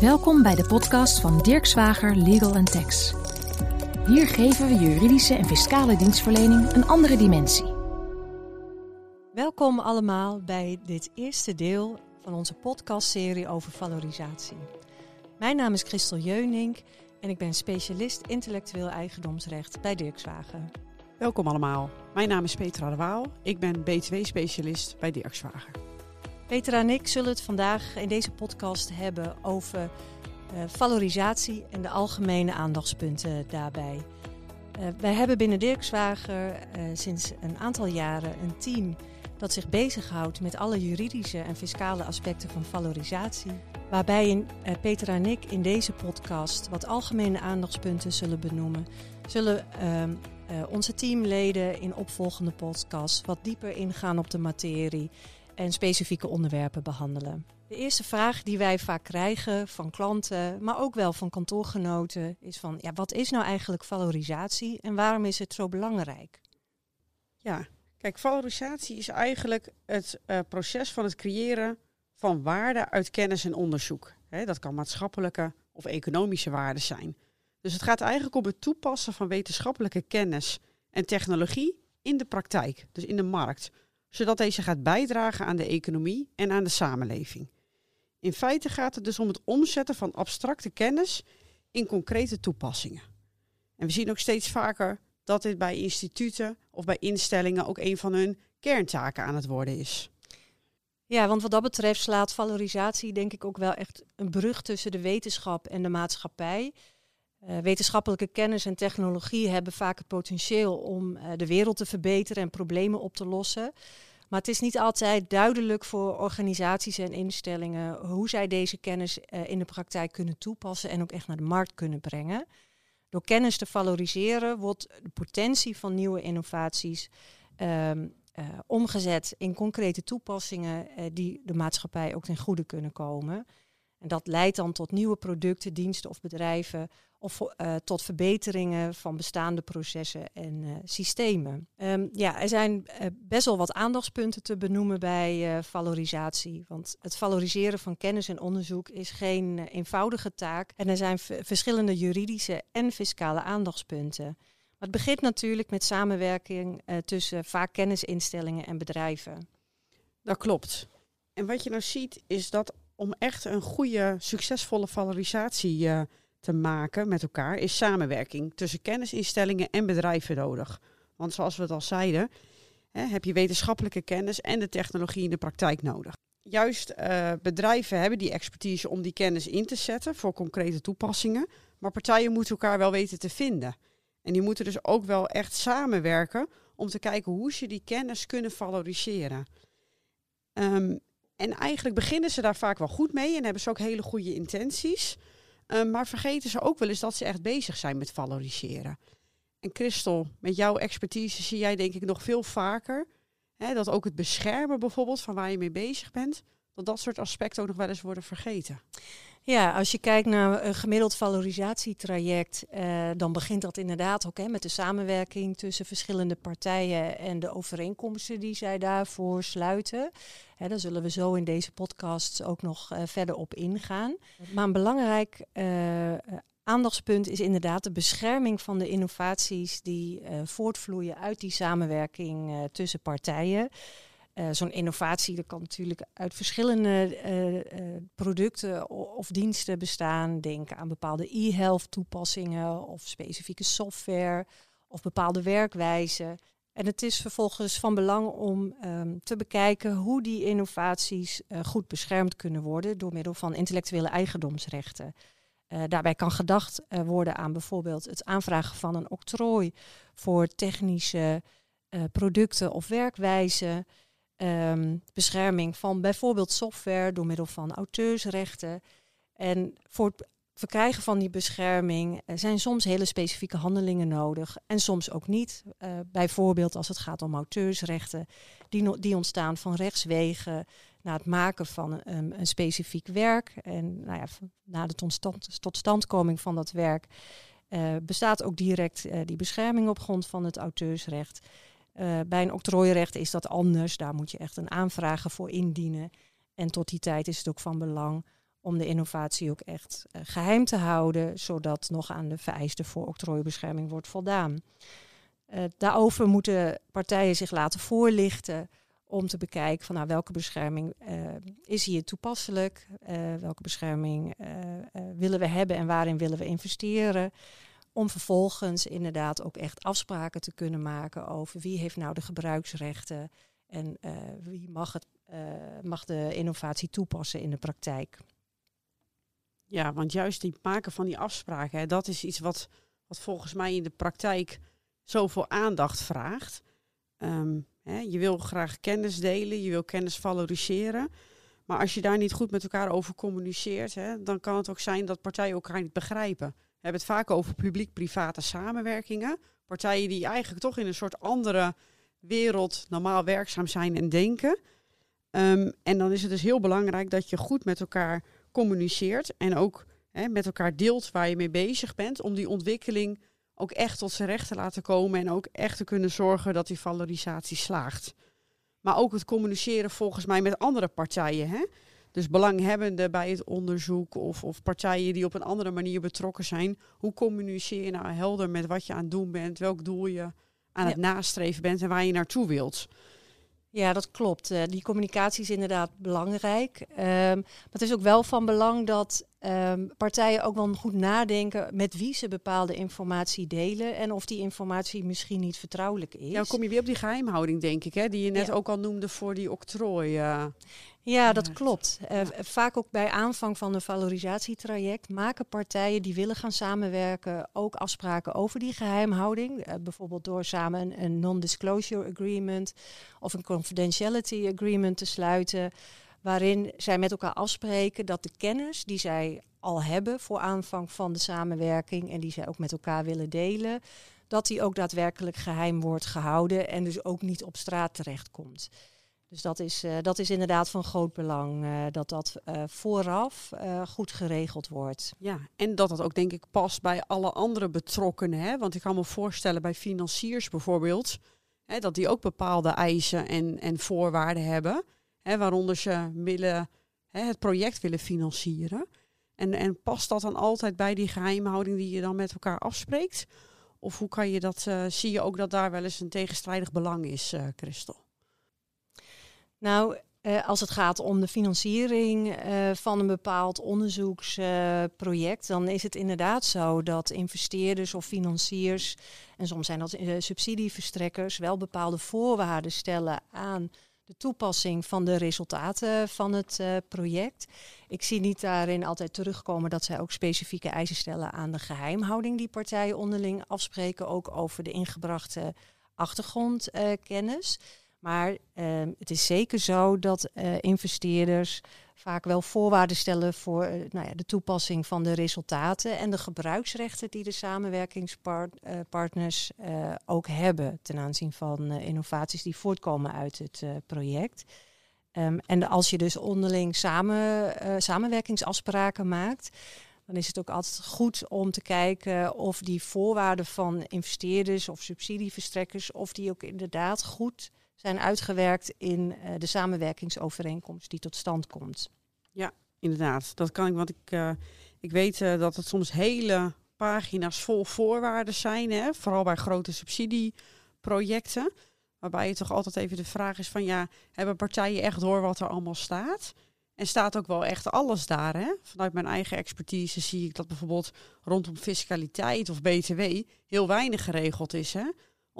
Welkom bij de podcast van Dirk Zwager Legal Tax. Hier geven we juridische en fiscale dienstverlening een andere dimensie. Welkom allemaal bij dit eerste deel van onze podcastserie over valorisatie. Mijn naam is Christel Jeunink en ik ben specialist intellectueel eigendomsrecht bij Dirk Zwager. Welkom allemaal. Mijn naam is Petra de Waal. Ik ben BTW-specialist bij Dirk Zwager. Petra en ik zullen het vandaag in deze podcast hebben over uh, valorisatie en de algemene aandachtspunten daarbij. Uh, wij hebben binnen Dirkswager uh, sinds een aantal jaren een team dat zich bezighoudt met alle juridische en fiscale aspecten van valorisatie. Waarbij in, Petra en ik in deze podcast wat algemene aandachtspunten zullen benoemen. Zullen onze teamleden in opvolgende podcasts wat dieper ingaan op de materie en specifieke onderwerpen behandelen. De eerste vraag die wij vaak krijgen van klanten, maar ook wel van kantoorgenoten, is van ja, wat is nou eigenlijk valorisatie en waarom is het zo belangrijk? Ja, kijk, valorisatie is eigenlijk het uh, proces van het creëren van waarde uit kennis en onderzoek. Dat kan maatschappelijke of economische waarde zijn. Dus het gaat eigenlijk om het toepassen van wetenschappelijke kennis en technologie in de praktijk, dus in de markt zodat deze gaat bijdragen aan de economie en aan de samenleving. In feite gaat het dus om het omzetten van abstracte kennis in concrete toepassingen. En we zien ook steeds vaker dat dit bij instituten of bij instellingen ook een van hun kerntaken aan het worden is. Ja, want wat dat betreft slaat valorisatie denk ik ook wel echt een brug tussen de wetenschap en de maatschappij. Uh, wetenschappelijke kennis en technologie hebben vaak het potentieel om uh, de wereld te verbeteren en problemen op te lossen. Maar het is niet altijd duidelijk voor organisaties en instellingen hoe zij deze kennis uh, in de praktijk kunnen toepassen en ook echt naar de markt kunnen brengen. Door kennis te valoriseren wordt de potentie van nieuwe innovaties um, omgezet in concrete toepassingen die de maatschappij ook ten goede kunnen komen. En dat leidt dan tot nieuwe producten, diensten of bedrijven of uh, tot verbeteringen van bestaande processen en uh, systemen. Um, ja, er zijn uh, best wel wat aandachtspunten te benoemen bij valorisatie. Want het valoriseren van kennis en onderzoek is geen eenvoudige taak. En er zijn verschillende juridische en fiscale aandachtspunten. Maar het begint natuurlijk met samenwerking tussen vaak kennisinstellingen en bedrijven. Dat klopt. En wat je nou ziet is dat om echt een goede, succesvolle valorisatie te maken met elkaar, is samenwerking tussen kennisinstellingen en bedrijven nodig. Want zoals we het al zeiden, hè, heb je wetenschappelijke kennis en de technologie in de praktijk nodig. Juist uh, bedrijven hebben die expertise om die kennis in te zetten voor concrete toepassingen. Maar partijen moeten elkaar wel weten te vinden. En die moeten dus ook wel echt samenwerken om te kijken hoe ze die kennis kunnen valoriseren. Um, en eigenlijk beginnen ze daar vaak wel goed mee en hebben ze ook hele goede intenties. Um, maar vergeten ze ook wel eens dat ze echt bezig zijn met valoriseren. En Christel, met jouw expertise zie jij denk ik nog veel vaker hè, dat ook het beschermen bijvoorbeeld van waar je mee bezig bent, dat dat soort aspecten ook nog wel eens worden vergeten. Ja, als je kijkt naar een gemiddeld valorisatietraject, uh, dan begint dat inderdaad ook hè, met de samenwerking tussen verschillende partijen en de overeenkomsten die zij daarvoor sluiten. Hè, daar zullen we zo in deze podcast ook nog uh, verder op ingaan. Maar een belangrijk uh, aandachtspunt is inderdaad de bescherming van de innovaties die voortvloeien uit die samenwerking tussen partijen. Uh, Zo'n innovatie dat kan natuurlijk uit verschillende uh, uh, producten of diensten bestaan. Denk aan bepaalde e-health toepassingen of specifieke software of bepaalde werkwijzen. En het is vervolgens van belang om um, te bekijken hoe die innovaties goed beschermd kunnen worden door middel van intellectuele eigendomsrechten. daarbij kan gedacht worden aan bijvoorbeeld het aanvragen van een octrooi voor technische producten of werkwijzen. Um, bescherming van bijvoorbeeld software door middel van auteursrechten. En voor het verkrijgen van die bescherming uh, zijn soms hele specifieke handelingen nodig en soms ook niet. Uh, bijvoorbeeld als het gaat om auteursrechten, die, die ontstaan van rechtswegen na het maken van een, een specifiek werk. En nou ja, na de totstand, totstandkoming van dat werk uh, bestaat ook direct die bescherming op grond van het auteursrecht. Uh, bij een octrooirecht is dat anders. Daar moet je echt een aanvraag voor indienen. En tot die tijd is het ook van belang om de innovatie ook echt uh, geheim te houden, zodat nog aan de vereisten voor octrooibescherming wordt voldaan. Uh, daarover moeten partijen zich laten voorlichten om te bekijken van nou, welke bescherming is hier toepasselijk, welke bescherming willen we hebben en waarin willen we investeren. Om vervolgens inderdaad ook echt afspraken te kunnen maken over wie heeft nou de gebruiksrechten en wie mag, het, mag de innovatie toepassen in de praktijk. Ja, want juist die maken van die afspraken, dat is iets wat, wat volgens mij in de praktijk zoveel aandacht vraagt. Um, hè, je wil graag kennis delen, je wil kennis valoriseren. Maar als je daar niet goed met elkaar over communiceert, hè, dan kan het ook zijn dat partijen elkaar niet begrijpen. We hebben het vaak over publiek-private samenwerkingen. Partijen die eigenlijk toch in een soort andere wereld normaal werkzaam zijn en denken. Um, en dan is het dus heel belangrijk dat je goed met elkaar communiceert en ook hè, met elkaar deelt waar je mee bezig bent, om die ontwikkeling ook echt tot zijn recht te laten komen en ook echt te kunnen zorgen dat die valorisatie slaagt. Maar ook het communiceren volgens mij met andere partijen. Hè? Dus belanghebbenden bij het onderzoek of, of partijen die op een andere manier betrokken zijn. Hoe communiceer je nou helder met wat je aan het doen bent, welk doel je aan het nastreven bent en waar je naartoe wilt? Ja, dat klopt. Uh, die communicatie is inderdaad belangrijk. Um, maar het is ook wel van belang dat um, partijen ook wel goed nadenken met wie ze bepaalde informatie delen en of die informatie misschien niet vertrouwelijk is. Ja, dan kom je weer op die geheimhouding, denk ik, hè, die je net ja. ook al noemde voor die octrooi. Uh. Ja, dat klopt. Uh, vaak ook bij aanvang van een valorisatietraject maken partijen die willen gaan samenwerken ook afspraken over die geheimhouding. Uh, bijvoorbeeld door samen een, een non-disclosure agreement of een confidentiality agreement te sluiten. Waarin zij met elkaar afspreken dat de kennis die zij al hebben voor aanvang van de samenwerking en die zij ook met elkaar willen delen, dat die ook daadwerkelijk geheim wordt gehouden en dus ook niet op straat terechtkomt. Dus dat is, uh, dat is inderdaad van groot belang uh, dat dat uh, vooraf goed geregeld wordt. Ja, en dat dat ook denk ik past bij alle andere betrokkenen. Hè? Want ik kan me voorstellen bij financiers bijvoorbeeld, hè, dat die ook bepaalde eisen en, en voorwaarden hebben. Hè, waaronder ze willen, hè, het project willen financieren. En, en past dat dan altijd bij die geheimhouding die je dan met elkaar afspreekt? Of hoe kan je dat, zie je ook dat daar wel eens een tegenstrijdig belang is, Christel? Nou, uh, als het gaat om de financiering uh, van een bepaald onderzoeksproject, dan is het inderdaad zo dat investeerders of financiers, en soms zijn dat subsidieverstrekkers, wel bepaalde voorwaarden stellen aan de toepassing van de resultaten van het project. Ik zie niet daarin altijd terugkomen dat zij ook specifieke eisen stellen aan de geheimhouding die partijen onderling afspreken, ook over de ingebrachte achtergrondkennis. Maar uh, het is zeker zo dat uh, investeerders vaak wel voorwaarden stellen voor uh, nou ja, de toepassing van de resultaten en de gebruiksrechten die de samenwerkingspartners uh, ook hebben ten aanzien van innovaties die voortkomen uit het project. Um, en als je dus onderling samen, samenwerkingsafspraken maakt, dan is het ook altijd goed om te kijken of die voorwaarden van investeerders of subsidieverstrekkers, of die ook inderdaad goed zijn uitgewerkt in uh, de samenwerkingsovereenkomst die tot stand komt. Ja, inderdaad. Dat kan ik, want ik, uh, ik weet uh, dat het soms hele pagina's vol voorwaarden zijn, hè? vooral bij grote subsidieprojecten. Waarbij je toch altijd even de vraag is van ja, hebben partijen echt door wat er allemaal staat? En staat ook wel echt alles daar. Hè? Vanuit mijn eigen expertise zie ik dat bijvoorbeeld rondom fiscaliteit of BTW heel weinig geregeld is. Hè?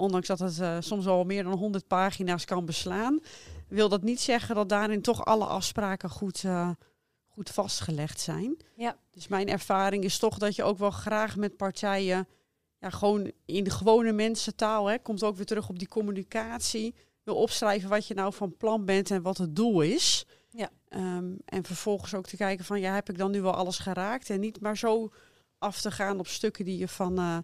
Ondanks dat het uh, soms al meer dan 100 pagina's kan beslaan, wil dat niet zeggen dat daarin toch alle afspraken goed, uh, goed vastgelegd zijn. Ja. Dus mijn ervaring is toch dat je ook wel graag met partijen, ja, gewoon in de gewone mensentaal, hè, komt ook weer terug op die communicatie, wil opschrijven wat je nou van plan bent en wat het doel is. Ja. Um, en vervolgens ook te kijken van, ja, heb ik dan nu wel alles geraakt? En niet maar zo af te gaan op stukken die je van... Uh,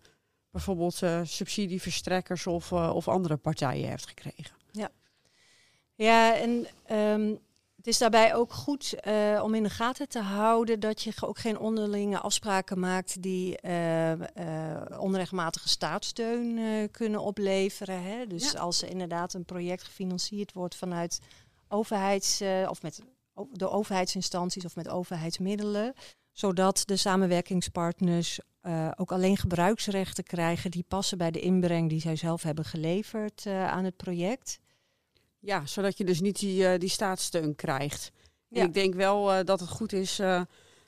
bijvoorbeeld uh, subsidieverstrekkers of, uh, of andere partijen heeft gekregen. Ja, ja en um, het is daarbij ook goed uh, om in de gaten te houden dat je ook geen onderlinge afspraken maakt die onrechtmatige staatssteun kunnen opleveren. Hè? Dus ja. als er inderdaad een project gefinancierd wordt vanuit overheids- of met de overheidsinstanties of met overheidsmiddelen, zodat de samenwerkingspartners uh, ook alleen gebruiksrechten krijgen die passen bij de inbreng die zij zelf hebben geleverd uh, aan het project. Ja, zodat je dus niet die, uh, die staatssteun krijgt. Ja. ik denk wel dat het goed is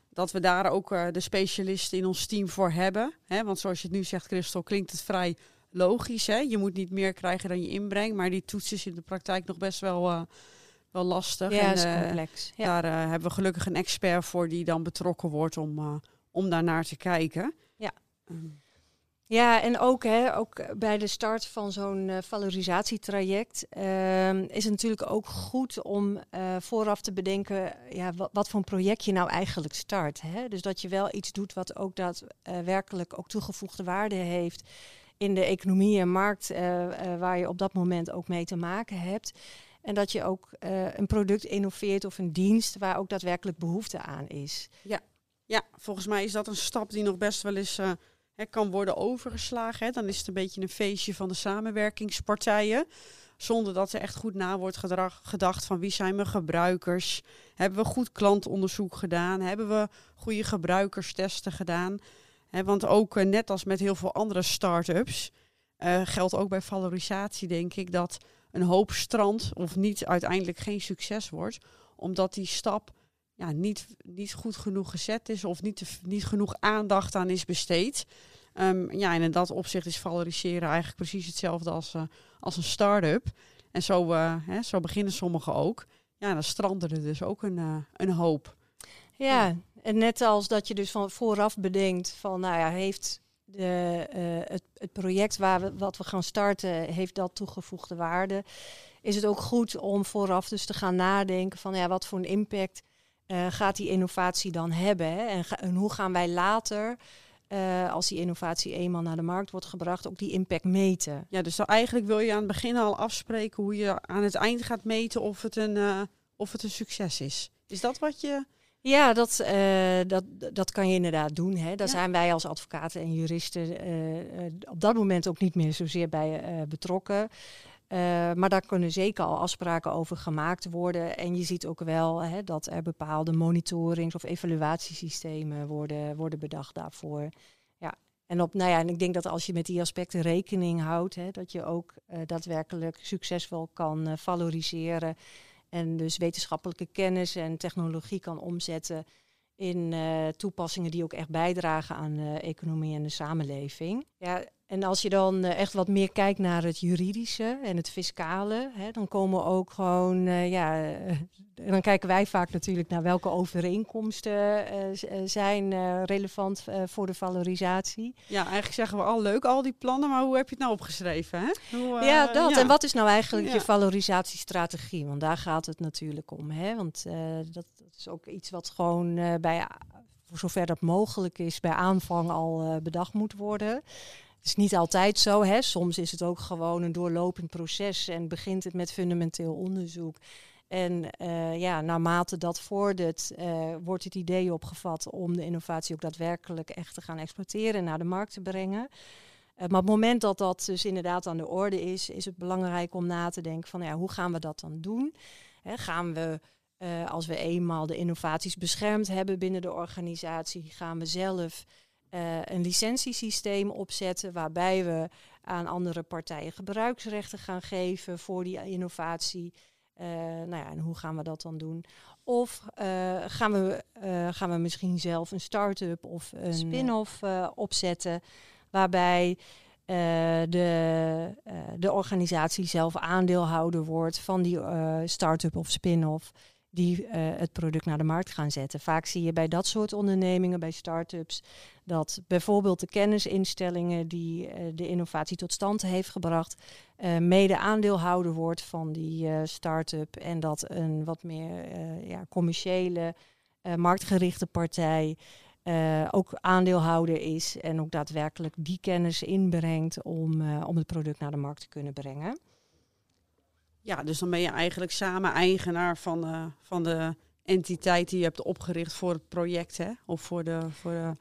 dat we daar ook de specialisten in ons team voor hebben. Hè? Want zoals je het nu zegt, Christel, klinkt het vrij logisch. Hè? Je moet niet meer krijgen dan je inbreng, maar die toets is in de praktijk nog best wel wel lastig. Ja, en, is complex. Ja. Daar uh, hebben we gelukkig een expert voor die dan betrokken wordt om, uh, om daarnaar te kijken. Ja. Um. Ja, en ook, hè, ook bij de start van zo'n uh, valorisatietraject uh, is het natuurlijk ook goed om vooraf te bedenken ja, wat, wat, voor een project je nou eigenlijk start. Hè? Dus dat je wel iets doet wat ook daadwerkelijk ook toegevoegde waarde heeft in de economie en markt waar je op dat moment ook mee te maken hebt. En dat je ook uh, een product innoveert of een dienst waar ook daadwerkelijk behoefte aan is. Ja, ja volgens mij is dat een stap die nog best wel eens uh, hè, kan worden overgeslagen. Hè. Dan is het een beetje een feestje van de samenwerkingspartijen. Zonder dat er echt goed na wordt gedrag, gedacht van wie zijn mijn gebruikers. Hebben we goed klantonderzoek gedaan? Hebben we goede gebruikerstesten gedaan? Want ook uh, net als met heel veel andere start-ups geldt ook bij valorisatie denk ik dat een hoop strand of niet uiteindelijk geen succes wordt, omdat die stap ja, niet, niet goed genoeg gezet is of niet, niet genoeg aandacht aan is besteed. Um, ja, en in dat opzicht is valoriseren eigenlijk precies hetzelfde als, uh, als een start-up. En zo, uh, hè, zo beginnen sommigen ook. Ja, dan stranden er dus ook een, uh, een hoop. Ja, en net als dat je dus van vooraf bedenkt van, nou ja, heeft de, uh, het, het, project waar we, wat we gaan starten, heeft dat toegevoegde waarde. Is het ook goed om vooraf dus te gaan nadenken van ja, wat voor een impact uh, gaat die innovatie dan hebben? En, hoe gaan wij later, uh, als die innovatie eenmaal naar de markt wordt gebracht, ook die impact meten? Ja, dus eigenlijk wil je aan het begin al afspreken hoe je aan het eind gaat meten of het een, of het een succes is. Is dat wat je ja, dat, uh, dat, dat kan je inderdaad doen. Hè. Daar ja. zijn wij als advocaten en juristen uh, uh, op dat moment ook niet meer zozeer bij betrokken. maar daar kunnen zeker al afspraken over gemaakt worden. En je ziet ook wel hè, dat er bepaalde monitorings- of evaluatiesystemen worden, worden bedacht daarvoor. Ja. En, op, nou ja, en ik denk dat als je met die aspecten rekening houdt, hè, dat je ook daadwerkelijk succesvol kan valoriseren. En dus wetenschappelijke kennis en technologie kan omzetten in uh, toepassingen die ook echt bijdragen aan de economie en de samenleving. Ja, en als je dan uh, echt wat meer kijkt naar het juridische en het fiscale, hè, dan komen ook gewoon, uh, ja, dan kijken wij vaak natuurlijk naar welke overeenkomsten zijn relevant voor de valorisatie. Ja, eigenlijk zeggen we al leuk, al die plannen, maar hoe heb je het nou opgeschreven? Hè? Hoe, ja, dat. Ja. En wat is nou eigenlijk ja. je valorisatiestrategie? Want daar gaat het natuurlijk om. Hè? Want dat, dat, is ook iets wat gewoon bij, voor zover dat mogelijk is, bij aanvang al bedacht moet worden. Het is niet altijd zo. Hè? Soms is het ook gewoon een doorlopend proces en begint het met fundamenteel onderzoek. En uh, ja, naarmate dat vordert, uh, wordt het idee opgevat om de innovatie ook daadwerkelijk echt te gaan exploiteren en naar de markt te brengen. Uh, maar op het moment dat dat dus inderdaad aan de orde is, is het belangrijk om na te denken van ja, hoe gaan we dat dan doen? Hè, gaan we, als we eenmaal de innovaties beschermd hebben binnen de organisatie, gaan we zelf uh, een licentiesysteem opzetten waarbij we aan andere partijen gebruiksrechten gaan geven voor die innovatie. Uh, nou ja, en hoe gaan we dat dan doen? Of uh, gaan, we, gaan we misschien zelf een start-up of een spin-off opzetten waarbij de, de organisatie zelf aandeelhouder wordt van die start-up of spin-off die uh, het product naar de markt gaan zetten. Vaak zie je bij dat soort ondernemingen, bij start-ups, dat bijvoorbeeld de kennisinstellingen die uh, de innovatie tot stand heeft gebracht, uh, mede aandeelhouder wordt van die start-up en dat een wat meer ja, commerciële, marktgerichte partij ook aandeelhouder is en ook daadwerkelijk die kennis inbrengt om, om het product naar de markt te kunnen brengen. Ja, dus dan ben je eigenlijk samen eigenaar van, uh, van de entiteit die je hebt opgericht voor het project, hè? Of voor de, voor de,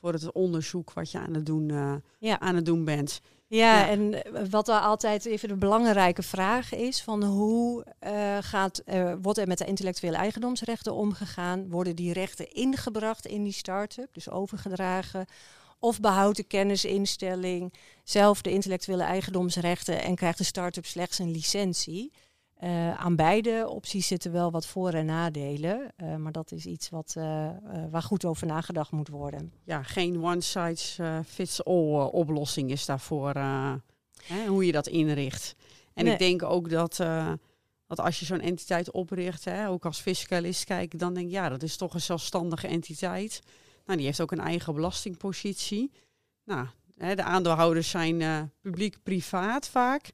voor het onderzoek wat je aan het doen, uh, ja. aan het doen bent. Ja, en wat er altijd even de belangrijke vraag is: van hoe uh, gaat, uh, wordt er met de intellectuele eigendomsrechten omgegaan? Worden die rechten ingebracht in die start-up, dus overgedragen? Of behoudt de kennisinstelling zelf de intellectuele eigendomsrechten en krijgt de start-up slechts een licentie? Uh, aan beide opties zitten wel wat voor- en nadelen. Uh, maar dat is iets wat, uh, waar goed over nagedacht moet worden. Ja, geen one-size-fits-all oplossing is daarvoor hè, hoe je dat inricht. En nee. ik denk ook dat, dat als je zo'n entiteit opricht, hè, ook als fiscalist kijkt, dan denk ik, ja, dat is toch een zelfstandige entiteit. Nou, die heeft ook een eigen belastingpositie. Nou, hè, de aandeelhouders zijn publiek-privaat vaak.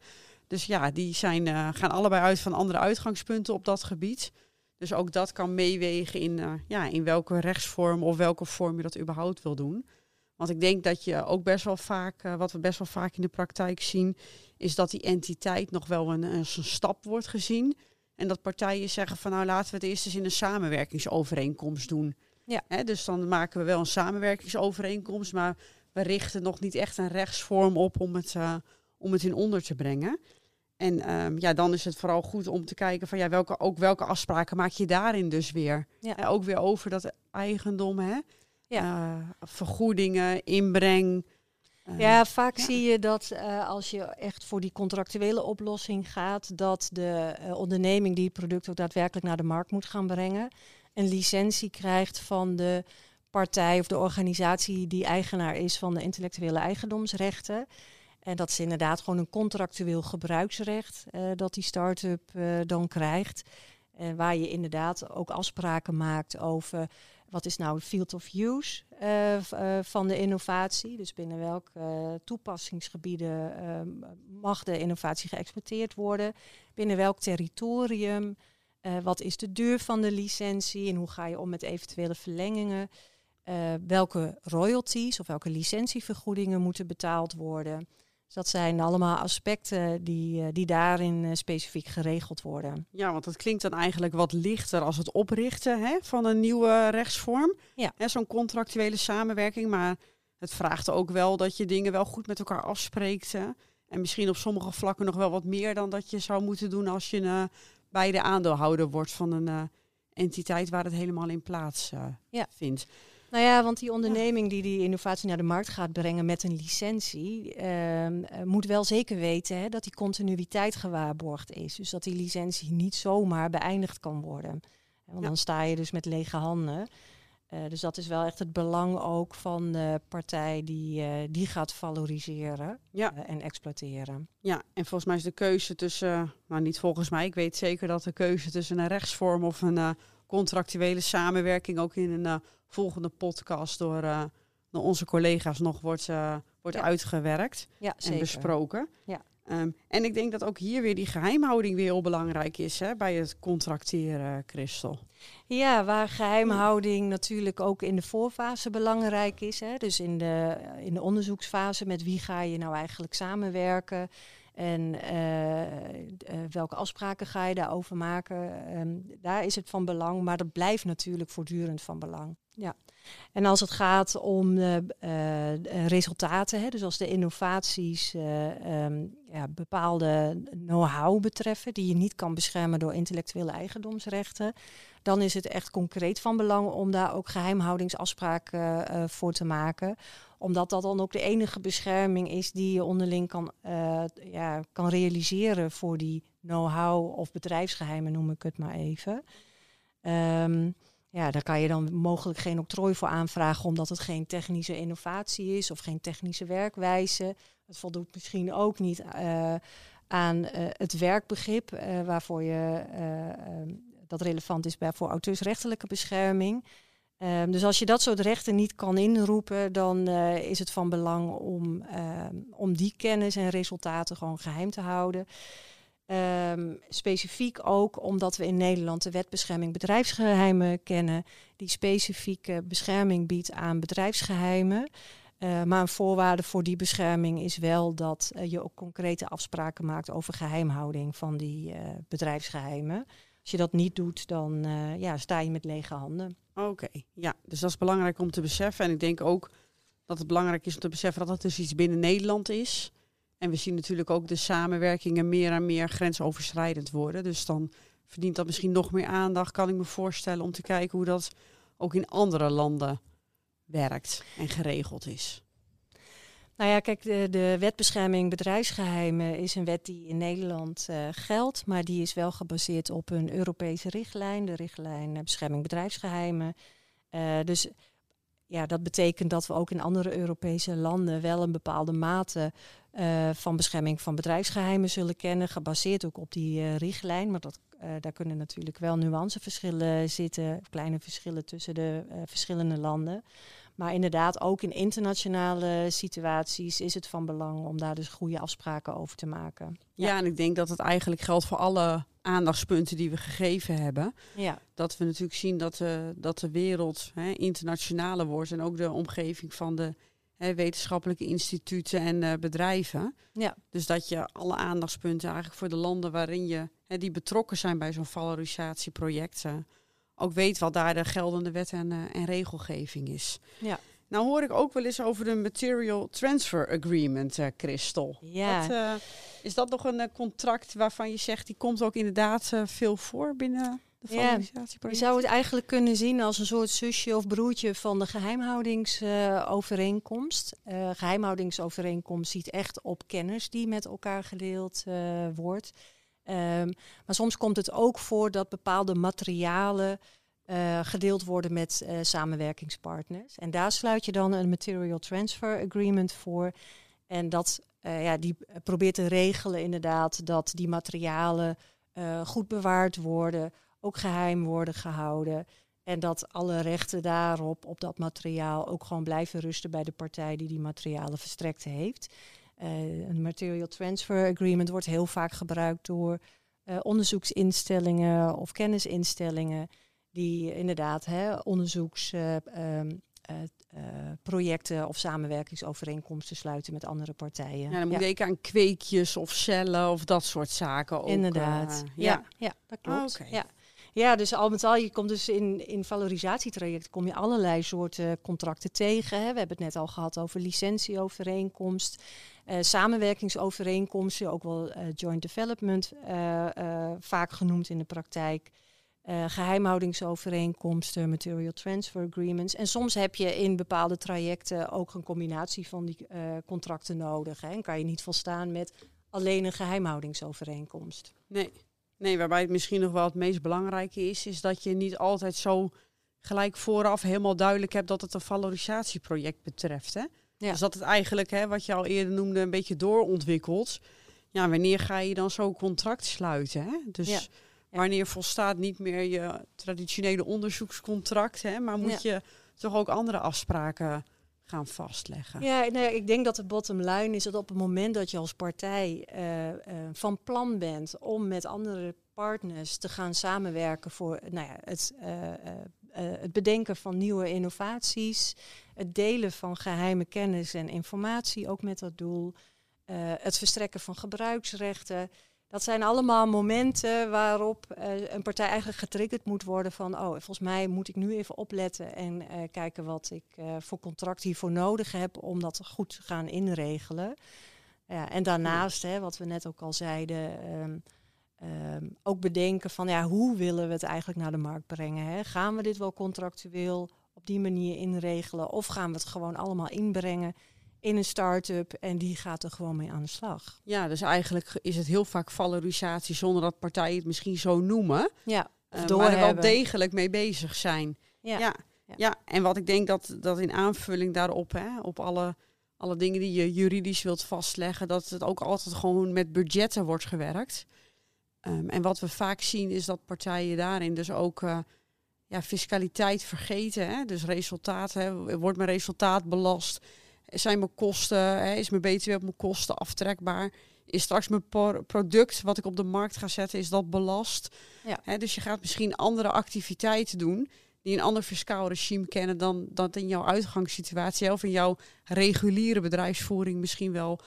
Dus ja, die zijn, uh, gaan allebei uit van andere uitgangspunten op dat gebied. Dus ook dat kan meewegen in, uh, ja, in welke rechtsvorm of welke vorm je dat überhaupt wil doen. Want ik denk dat je ook best wel vaak, uh, wat we best wel vaak in de praktijk zien, is dat die entiteit nog wel een, een stap wordt gezien. En dat partijen zeggen van nou laten we het eerst eens in een samenwerkingsovereenkomst doen. Ja. Dus dan maken we wel een samenwerkingsovereenkomst, maar we richten nog niet echt een rechtsvorm op om het, om het in onder te brengen. En um, ja, dan is het vooral goed om te kijken van ja, welke, ook welke afspraken maak je daarin dus weer. Ja. Ook weer over dat eigendom, hè? Ja. Uh, vergoedingen, inbreng. Uh, ja, vaak ja. zie je dat als je echt voor die contractuele oplossing gaat, dat de onderneming die het product ook daadwerkelijk naar de markt moet gaan brengen, een licentie krijgt van de partij of de organisatie die eigenaar is van de intellectuele eigendomsrechten. En dat is inderdaad gewoon een contractueel gebruiksrecht uh, dat die start-up uh, dan krijgt. En waar je inderdaad ook afspraken maakt over wat is nou het field of use van de innovatie. Dus binnen welke toepassingsgebieden mag de innovatie geëxporteerd worden. Binnen welk territorium. Wat is de duur van de licentie en hoe ga je om met eventuele verlengingen. welke royalties of welke licentievergoedingen moeten betaald worden. Dus dat zijn allemaal aspecten die, uh, die daarin specifiek geregeld worden. Ja, want dat klinkt dan eigenlijk wat lichter als het oprichten hè, van een nieuwe rechtsvorm. Ja. Zo'n contractuele samenwerking. Maar het vraagt ook wel dat je dingen wel goed met elkaar afspreekt. Hè. En misschien op sommige vlakken nog wel wat meer dan dat je zou moeten doen als je uh, bij de aandeelhouder wordt van een entiteit waar het helemaal in plaats ja. vindt. Nou ja, want die onderneming die die innovatie naar de markt gaat brengen met een licentie, uh, moet wel zeker weten hè, dat die continuïteit gewaarborgd is. Dus dat die licentie niet zomaar beëindigd kan worden. Want ja. dan sta je dus met lege handen. Uh, dus dat is wel echt het belang ook van de partij die, uh, die gaat valoriseren ja. uh, en exploiteren. Ja, en volgens mij is de keuze tussen, nou niet volgens mij, ik weet zeker dat de keuze tussen een rechtsvorm of een contractuele samenwerking ook in een volgende podcast door, door onze collega's nog wordt, wordt ja. uitgewerkt ja, en besproken. Ja. Um, en ik denk dat ook hier weer die geheimhouding weer heel belangrijk is hè, bij het contracteren, Christel. Ja, waar geheimhouding natuurlijk ook in de voorfase belangrijk is. Hè. Dus in de, in de onderzoeksfase, met wie ga je nou eigenlijk samenwerken? En uh, uh, welke afspraken ga je daarover maken? Um, daar is het van belang, maar dat blijft natuurlijk voortdurend van belang. Ja. En als het gaat om de, uh, resultaten, hè, dus als de innovaties um, ja, bepaalde know-how betreffen, die je niet kan beschermen door intellectuele eigendomsrechten, dan is het echt concreet van belang om daar ook geheimhoudingsafspraken voor te maken omdat dat dan ook de enige bescherming is die je onderling kan, ja, kan realiseren voor die know-how of bedrijfsgeheimen, noem ik het maar even. Um, ja, daar kan je dan mogelijk geen octrooi voor aanvragen, omdat het geen technische innovatie is of geen technische werkwijze. Het voldoet misschien ook niet uh, aan uh, het werkbegrip, waarvoor je ehm, dat relevant is bij voor auteursrechtelijke bescherming. Um, dus als je dat soort rechten niet kan inroepen, dan is het van belang om, uh, om die kennis en resultaten gewoon geheim te houden. Um, specifiek ook omdat we in Nederland de wetbescherming bedrijfsgeheimen kennen, die specifieke bescherming biedt aan bedrijfsgeheimen. Uh, maar een voorwaarde voor die bescherming is wel dat je ook concrete afspraken maakt over geheimhouding van die bedrijfsgeheimen. Als je dat niet doet, dan ja, sta je met lege handen. Oké, ja, dus dat is belangrijk om te beseffen. En ik denk ook dat het belangrijk is om te beseffen dat het dus iets binnen Nederland is. En we zien natuurlijk ook de samenwerkingen meer en meer grensoverschrijdend worden. Dus dan verdient dat misschien nog meer aandacht, kan ik me voorstellen, om te kijken hoe dat ook in andere landen werkt en geregeld is. Nou ja, kijk, de, de wet bescherming bedrijfsgeheimen is een wet die in Nederland uh, geldt, maar die is wel gebaseerd op een Europese richtlijn, de richtlijn uh, bescherming bedrijfsgeheimen. Uh, dus ja, dat betekent dat we ook in andere Europese landen wel een bepaalde mate van bescherming van bedrijfsgeheimen zullen kennen, gebaseerd ook op die richtlijn. Maar dat, daar kunnen natuurlijk wel nuanceverschillen zitten, kleine verschillen tussen de verschillende landen. Maar inderdaad, ook in internationale situaties is het van belang om daar dus goede afspraken over te maken. Ja, en ik denk dat het eigenlijk geldt voor alle aandachtspunten die we gegeven hebben. Ja. Dat we natuurlijk zien dat de, dat de wereld hè, internationaler wordt en ook de omgeving van de hè, wetenschappelijke instituten en uh, bedrijven. Ja. Dus dat je alle aandachtspunten eigenlijk voor de landen waarin je hè, die betrokken zijn bij zo'n valorisatieproject. Uh, ook weet wat daar de geldende wet en, uh, en regelgeving is. Ja. Nou hoor ik ook wel eens over de Material Transfer Agreement, uh, Christel. Ja. Wat, uh, is dat nog een contract waarvan je zegt, die komt ook inderdaad veel voor binnen de valorisatieproject? Ja, je zou het eigenlijk kunnen zien als een soort zusje of broertje van de geheimhoudingsovereenkomst. geheimhoudingsovereenkomst ziet echt op kennis die met elkaar gedeeld wordt. Um, maar soms komt het ook voor dat bepaalde materialen uh, gedeeld worden met uh, samenwerkingspartners. En daar sluit je dan een Material Transfer Agreement voor. En dat uh, ja, die probeert te regelen inderdaad dat die materialen goed bewaard worden, ook geheim worden gehouden. En dat alle rechten daarop, op dat materiaal, ook gewoon blijven rusten bij de partij die die materialen verstrekt heeft. Uh, een material transfer agreement wordt heel vaak gebruikt door uh, onderzoeksinstellingen of kennisinstellingen die inderdaad hè, onderzoeksprojecten uh, um, of samenwerkingsovereenkomsten sluiten met andere partijen. Ja, dan moet je denken aan kweekjes of cellen of dat soort zaken. Ook, inderdaad, ja. ja. dat klopt. Ah, ja. Ja, dus al met al, je komt dus in, in valorisatietraject kom je allerlei soorten contracten tegen. Hè. We hebben het net al gehad over licentieovereenkomst, uh, samenwerkingsovereenkomsten, ook wel uh, joint development, uh, vaak genoemd in de praktijk. geheimhoudingsovereenkomsten, material transfer agreements. En soms heb je in bepaalde trajecten ook een combinatie van die contracten nodig. Hè. En kan je niet volstaan met alleen een geheimhoudingsovereenkomst. Nee. Nee, waarbij het misschien nog wel het meest belangrijke is, is dat je niet altijd zo gelijk vooraf helemaal duidelijk hebt dat het een valorisatieproject betreft. Hè? Ja. Dus dat het eigenlijk, hè, wat je al eerder noemde, een beetje doorontwikkelt. Ja, wanneer ga je dan zo'n contract sluiten? Hè? Dus wanneer volstaat niet meer je traditionele onderzoekscontract, hè, maar moet je toch ook andere afspraken gaan vastleggen. Ja, nee, ik denk dat de bottom line is dat op het moment dat je als partij uh, uh, van plan bent om met andere partners te gaan samenwerken voor nou ja, het, uh, het bedenken van nieuwe innovaties, het delen van geheime kennis en informatie, ook met dat doel, het verstrekken van gebruiksrechten. Dat zijn allemaal momenten waarop uh, een partij eigenlijk getriggerd moet worden van, oh, volgens mij moet ik nu even opletten en uh, kijken wat ik uh, voor contract hiervoor nodig heb om dat goed te gaan inregelen. Ja, en daarnaast, hè, wat we net ook al zeiden, um, um, ook bedenken van, ja, hoe willen we het eigenlijk naar de markt brengen? Hè? Gaan we dit wel contractueel op die manier inregelen of gaan we het gewoon allemaal inbrengen? In een start-up en die gaat er gewoon mee aan de slag. Ja, dus eigenlijk is het heel vaak valorisatie zonder dat partijen het misschien zo noemen. Ja, uh, maar er wel degelijk mee bezig zijn. Ja. ja. Ja. en wat ik denk dat, dat in aanvulling daarop, hè, op alle, alle dingen die je juridisch wilt vastleggen, dat het ook altijd gewoon met budgetten wordt gewerkt. Um, en wat we vaak zien is dat partijen daarin dus ook uh, ja, fiscaliteit vergeten. Hè? Dus resultaten, wordt mijn resultaat belast? Zijn mijn kosten, hè, is mijn BTW op mijn kosten aftrekbaar? Is straks mijn product wat ik op de markt ga zetten, is dat belast? Ja. Hè, dus je gaat misschien andere activiteiten doen die een ander fiscaal regime kennen dan dat in jouw uitgangssituatie of in jouw reguliere bedrijfsvoering misschien wel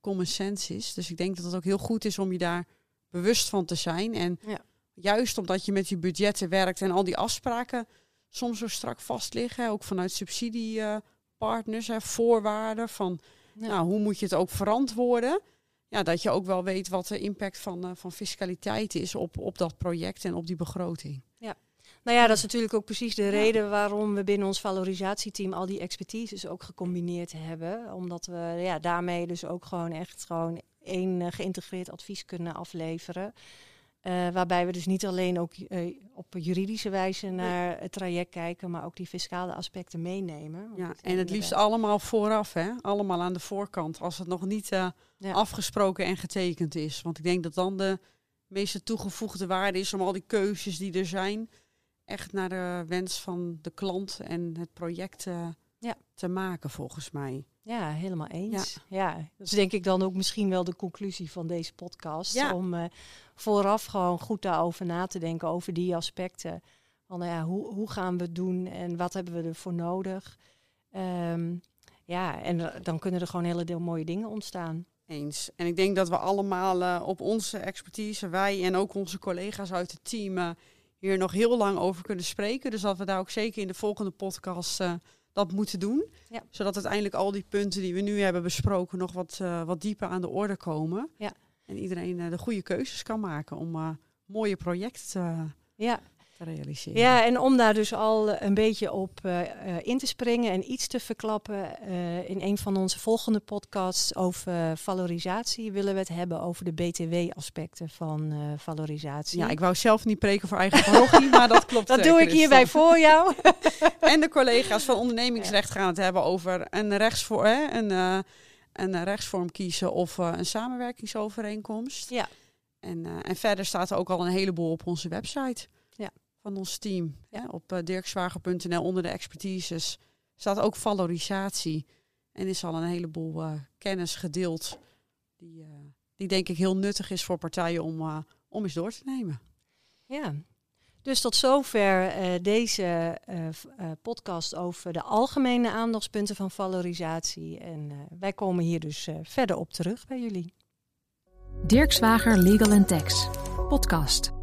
common sense is. Dus ik denk dat het ook heel goed is om je daar bewust van te zijn. En ja. juist omdat je met die budgetten werkt en al die afspraken soms zo strak vast liggen, ook vanuit subsidie. Uh, partners, hè, voorwaarden van nou, hoe moet je het ook verantwoorden. Ja, dat je ook wel weet wat de impact van, uh, van fiscaliteit is op, op dat project en op die begroting. Ja. Nou ja, dat is natuurlijk ook precies de reden waarom we binnen ons valorisatieteam al die expertises ook gecombineerd hebben. Omdat we ja, daarmee dus ook gewoon echt gewoon één uh, geïntegreerd advies kunnen afleveren. Uh, waarbij we dus niet alleen ook uh, op juridische wijze naar het traject kijken, maar ook die fiscale aspecten meenemen. Ja, en het liefst allemaal vooraf, hè? allemaal aan de voorkant, als het nog niet uh, ja. afgesproken en getekend is. Want ik denk dat dan de meeste toegevoegde waarde is om al die keuzes die er zijn, echt naar de wens van de klant en het project ja. te maken, volgens mij. Ja, helemaal eens. Ja. ja. dat is denk ik dan ook misschien wel de conclusie van deze podcast. Ja. Om uh, vooraf gewoon goed daarover na te denken, over die aspecten. Van nou ja, hoe, hoe gaan we het doen en wat hebben we ervoor nodig? Um, ja, en dan kunnen er gewoon hele deel mooie dingen ontstaan. Eens. En ik denk dat we allemaal uh, op onze expertise, wij en ook onze collega's uit het team, uh, hier nog heel lang over kunnen spreken. Dus dat we daar ook zeker in de volgende podcast dat moeten doen. Ja. Zodat uiteindelijk al die punten die we nu hebben besproken nog wat, uh, wat dieper aan de orde komen. Ja. En iedereen uh, de goede keuzes kan maken om uh, mooie projecten te, ja realiseren. Ja, en om daar dus al een beetje op uh, in te springen en iets te verklappen. Uh, in een van onze volgende podcasts over valorisatie willen we het hebben over de BTW-aspecten van uh, valorisatie. Ja, ik wou zelf niet preken voor eigen parochie, maar dat klopt. Dat doe ik hierbij voor jou. en de collega's van ondernemingsrecht gaan het hebben over een, rechtsvoor, hè, een, een rechtsvorm kiezen of een samenwerkingsovereenkomst. Ja. En, en verder staat er ook al een heleboel op onze website van ons team. Ja. Op uh, dirkswager.nl onder de expertises staat ook valorisatie. En is al een heleboel uh, kennis gedeeld. Die, uh, die denk ik heel nuttig is voor partijen om, om eens door te nemen. Ja, dus tot zover deze podcast over de algemene aandachtspunten van valorisatie. En wij komen hier dus verder op terug bij jullie. Dirk Zwager Legal Tax, podcast.